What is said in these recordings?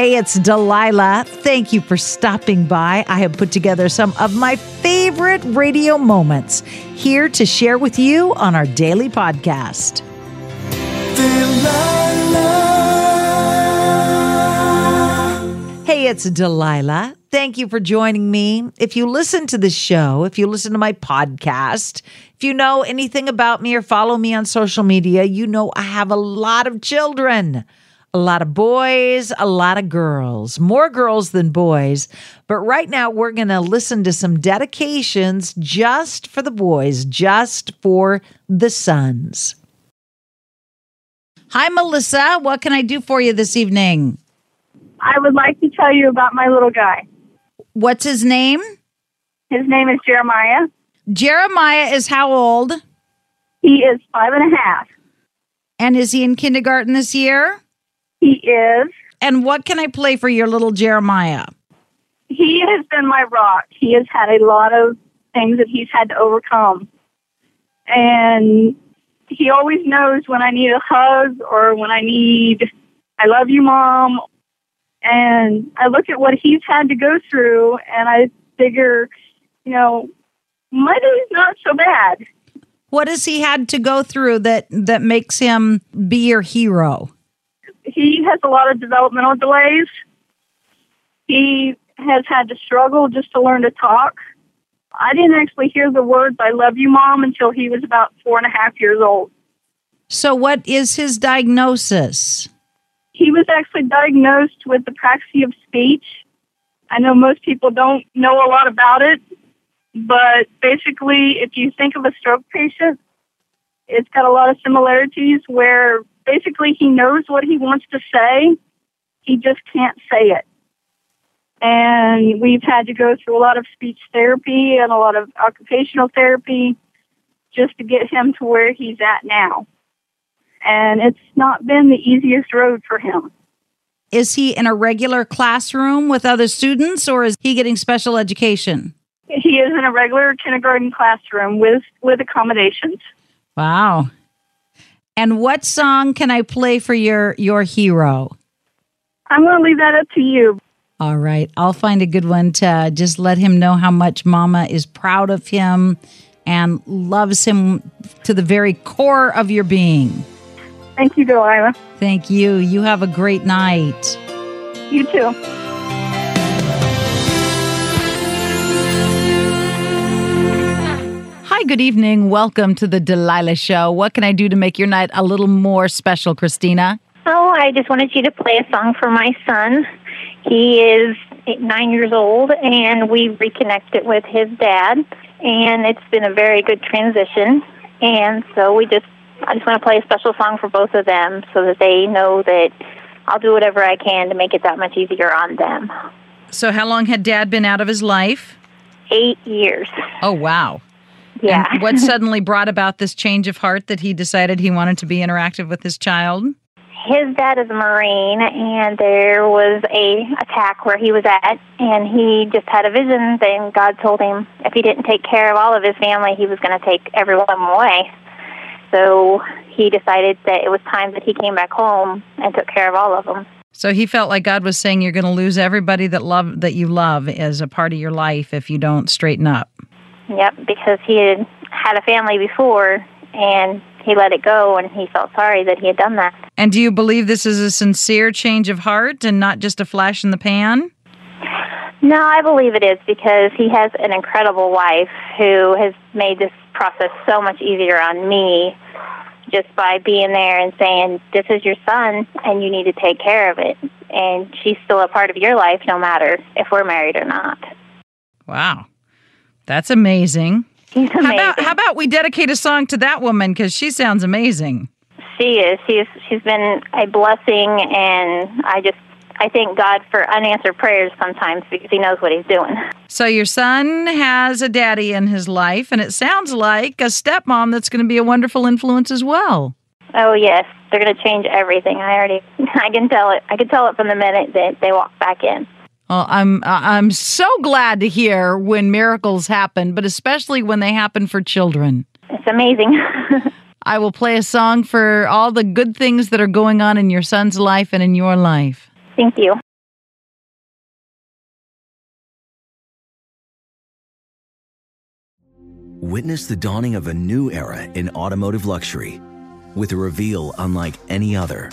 Hey, it's Delilah. Thank you for stopping by. I have put together some of my favorite radio moments here to share with you on our daily podcast. Hey, it's Delilah. Thank you for joining me. If you listen to the show, if you listen to my podcast, if you know anything about me or follow me on social media, you know I have a lot of children a lot of boys, a lot of girls, more girls than boys. But right now, we're going to listen to some dedications just for the boys, just for the sons. Hi, Melissa. What can I do for you this evening? I would like to tell you about my little guy. What's his name? His name is Jeremiah. Jeremiah is how old? He is five and a half. And is he in kindergarten this year? He is. And what can I play for your little Jeremiah? He has been my rock. He has had a lot of things that he's had to overcome. And he always knows when I need a hug or when I need, I love you, mom. And I look at what he's had to go through and I figure, you know, my day's not so bad. What has he had to go through that, that makes him be your hero? He has a lot of developmental delays. He has had to struggle just to learn to talk. I didn't actually hear the words "I love you, mom" until he was about four and a half years old. So, what is his diagnosis? He was actually diagnosed with apraxia of speech. I know most people don't know a lot about it, but basically, if you think of a stroke patient, it's got a lot of similarities where basically he knows what he wants to say, he just can't say it. And we've had to go through a lot of speech therapy and a lot of occupational therapy just to get him to where he's at now. And it's not been the easiest road for him. Is he in a regular classroom with other students or is he getting special education? He is in a regular kindergarten classroom with, with accommodations. Wow. And what song can I play for your your hero? I'm going to leave that up to you. All right. I'll find a good one to just let him know how much mama is proud of him and loves him to the very core of your being. Thank you, Delilah. Thank you. You have a great night. You too. Good evening. Welcome to the Delilah Show. What can I do to make your night a little more special, Christina? Oh, I just wanted you to play a song for my son. He is eight, nine years old, and we reconnected with his dad, and it's been a very good transition. And so we just, I just want to play a special song for both of them so that they know that I'll do whatever I can to make it that much easier on them. So, how long had dad been out of his life? Eight years. Oh, wow. Yeah. And what suddenly brought about this change of heart that he decided he wanted to be interactive with his child? His dad is a Marine, and there was a attack where he was at, and he just had a vision. Then God told him if he didn't take care of all of his family, he was going to take everyone away. So he decided that it was time that he came back home and took care of all of them. So he felt like God was saying you're going to lose everybody that love that you love as a part of your life if you don't straighten up. Yep, because he had had a family before and he let it go and he felt sorry that he had done that. And do you believe this is a sincere change of heart and not just a flash in the pan? No, I believe it is because he has an incredible wife who has made this process so much easier on me just by being there and saying, This is your son and you need to take care of it. And she's still a part of your life no matter if we're married or not. Wow. That's amazing. He's amazing. How about how about we dedicate a song to that woman because she sounds amazing. She is. She's she's been a blessing, and I just I thank God for unanswered prayers sometimes because He knows what He's doing. So your son has a daddy in his life, and it sounds like a stepmom that's going to be a wonderful influence as well. Oh yes, they're going to change everything. I already I can tell it. I can tell it from the minute that they walk back in. Well, I'm I'm so glad to hear when miracles happen, but especially when they happen for children. It's amazing. I will play a song for all the good things that are going on in your son's life and in your life. Thank you. Witness the dawning of a new era in automotive luxury with a reveal unlike any other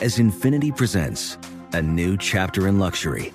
as Infiniti presents a new chapter in luxury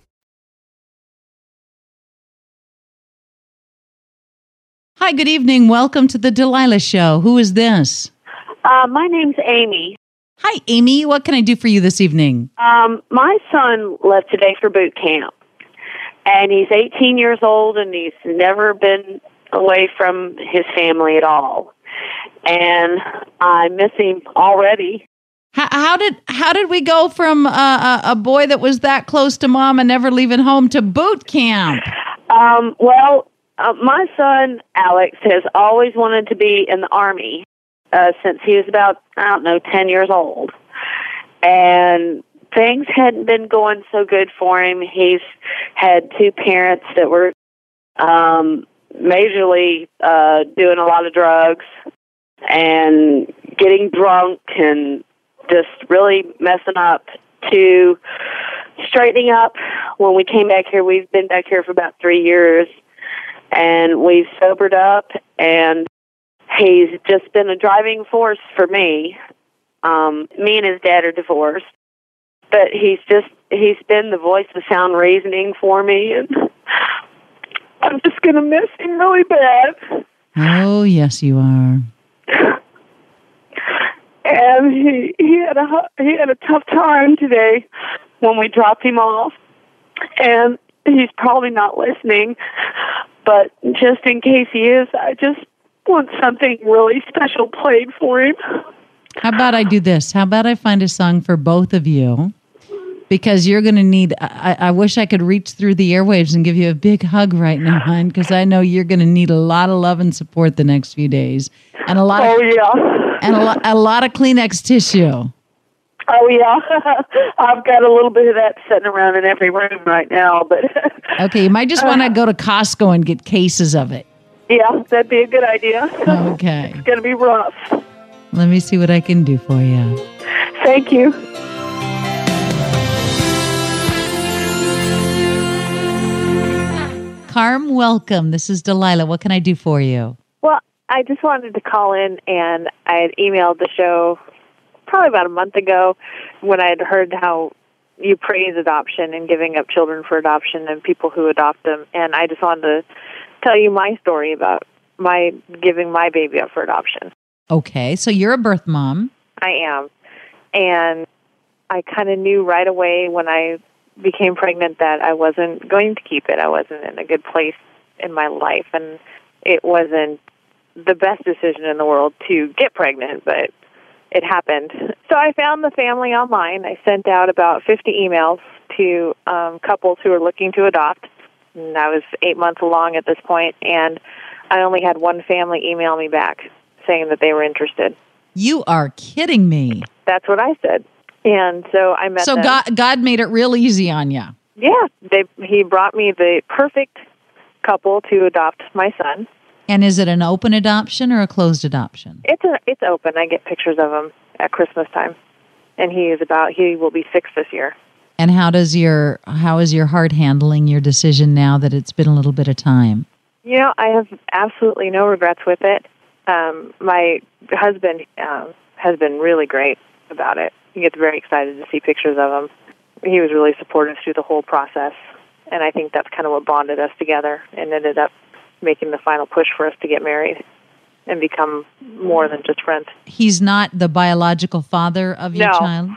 Hi, good evening. Welcome to the Delilah Show. Who is this? Uh, my name's Amy. Hi, Amy. What can I do for you this evening? Um, my son left today for boot camp, and he's 18 years old, and he's never been away from his family at all. And I miss him already. How, how did how did we go from uh, a, a boy that was that close to mom and never leaving home to boot camp? Um, well, uh, my son Alex has always wanted to be in the army uh, since he was about I don't know ten years old, and things hadn't been going so good for him. He's had two parents that were um, majorly uh, doing a lot of drugs and getting drunk and just really messing up to straightening up. When we came back here we've been back here for about three years and we've sobered up and he's just been a driving force for me. Um me and his dad are divorced but he's just he's been the voice of sound reasoning for me and i'm just going to miss him really bad. Oh, yes, you are. and he he had a he had a tough time today when we dropped him off and he's probably not listening but just in case he is i just want something really special played for him How about I do this? How about I find a song for both of you? Because you're going to need, I, I wish I could reach through the airwaves and give you a big hug right now, hon, because I know you're going to need a lot of love and support the next few days. And a lot oh of, yeah and a, lo- a lot of Kleenex tissue. Oh yeah i've got a little bit of that sitting around in every room right now but Okay, you might just want to go to Costco and get cases of it. yeah that'd be a good idea Okay. it's going to be rough Let me see what I can do for you. thank you Carm, welcome. This is Delilah. What can I do for you? Well, I just wanted to call in, and I had emailed the show probably about a month ago when I had heard how you praise adoption and giving up children for adoption and people who adopt them. And I just wanted to tell you my story about my giving my baby up for adoption. Okay, so you're a birth mom. I am. And I kind of knew right away when I became pregnant that I wasn't going to keep it. I wasn't in a good place in my life. And it wasn't the best decision in the world to get pregnant, but it happened. So I found the family online. I sent out about 50 emails to um, couples who were looking to adopt. And I was eight months along at this point, and I only had one family email me back saying that they were interested. You are kidding me. That's what I said. And so I met So them. God God made it real easy on you. Yeah, they he brought me the perfect couple to adopt my son. And is it an open adoption or a closed adoption? It's a, it's open. I get pictures of him at Christmas time, and he is about he will be six this year. And how does your how is your heart handling your decision now that it's been a little bit of time? You know, I have absolutely no regrets with it. Um, my husband um, has been really great about it. He gets very excited to see pictures of him. He was really supportive through the whole process, and I think that's kind of what bonded us together and ended up making the final push for us to get married and become more than just friends. He's not the biological father of your No. child?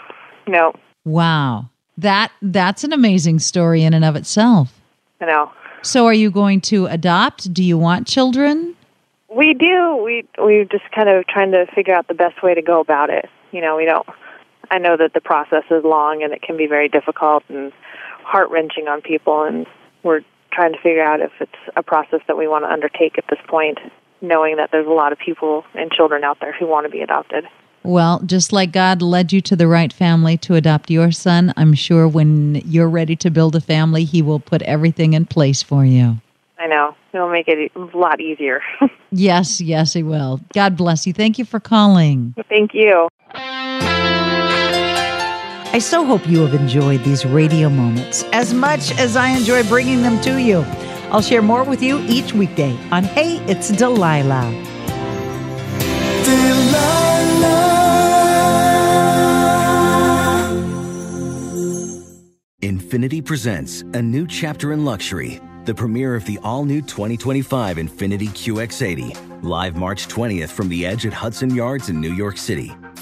No, Wow. That that's an amazing story in and of itself. I know. So are you going to adopt? Do you want children? We do. We we're just kind of trying to figure out the best way to go about it. You know, we don't. I know that the process is long and it can be very difficult and heart wrenching on people, and we're trying to figure out if it's a process that we want to undertake at this point, knowing that there's a lot of people and children out there who want to be adopted. Well, just like God led you to the right family to adopt your son, I'm sure when you're ready to build a family, he will put everything in place for you. I know He'll make it a lot easier. Yes, yes, he will. God bless you. Thank you for calling. Thank you. I so hope you have enjoyed these radio moments as much as I enjoy bringing them to you. I'll share more with you each weekday on Hey, It's Delilah. Delilah. Infiniti presents a new chapter in luxury, the premiere of the all new 2025 Infiniti QX80, live March 20th from the edge at Hudson Yards in New York City,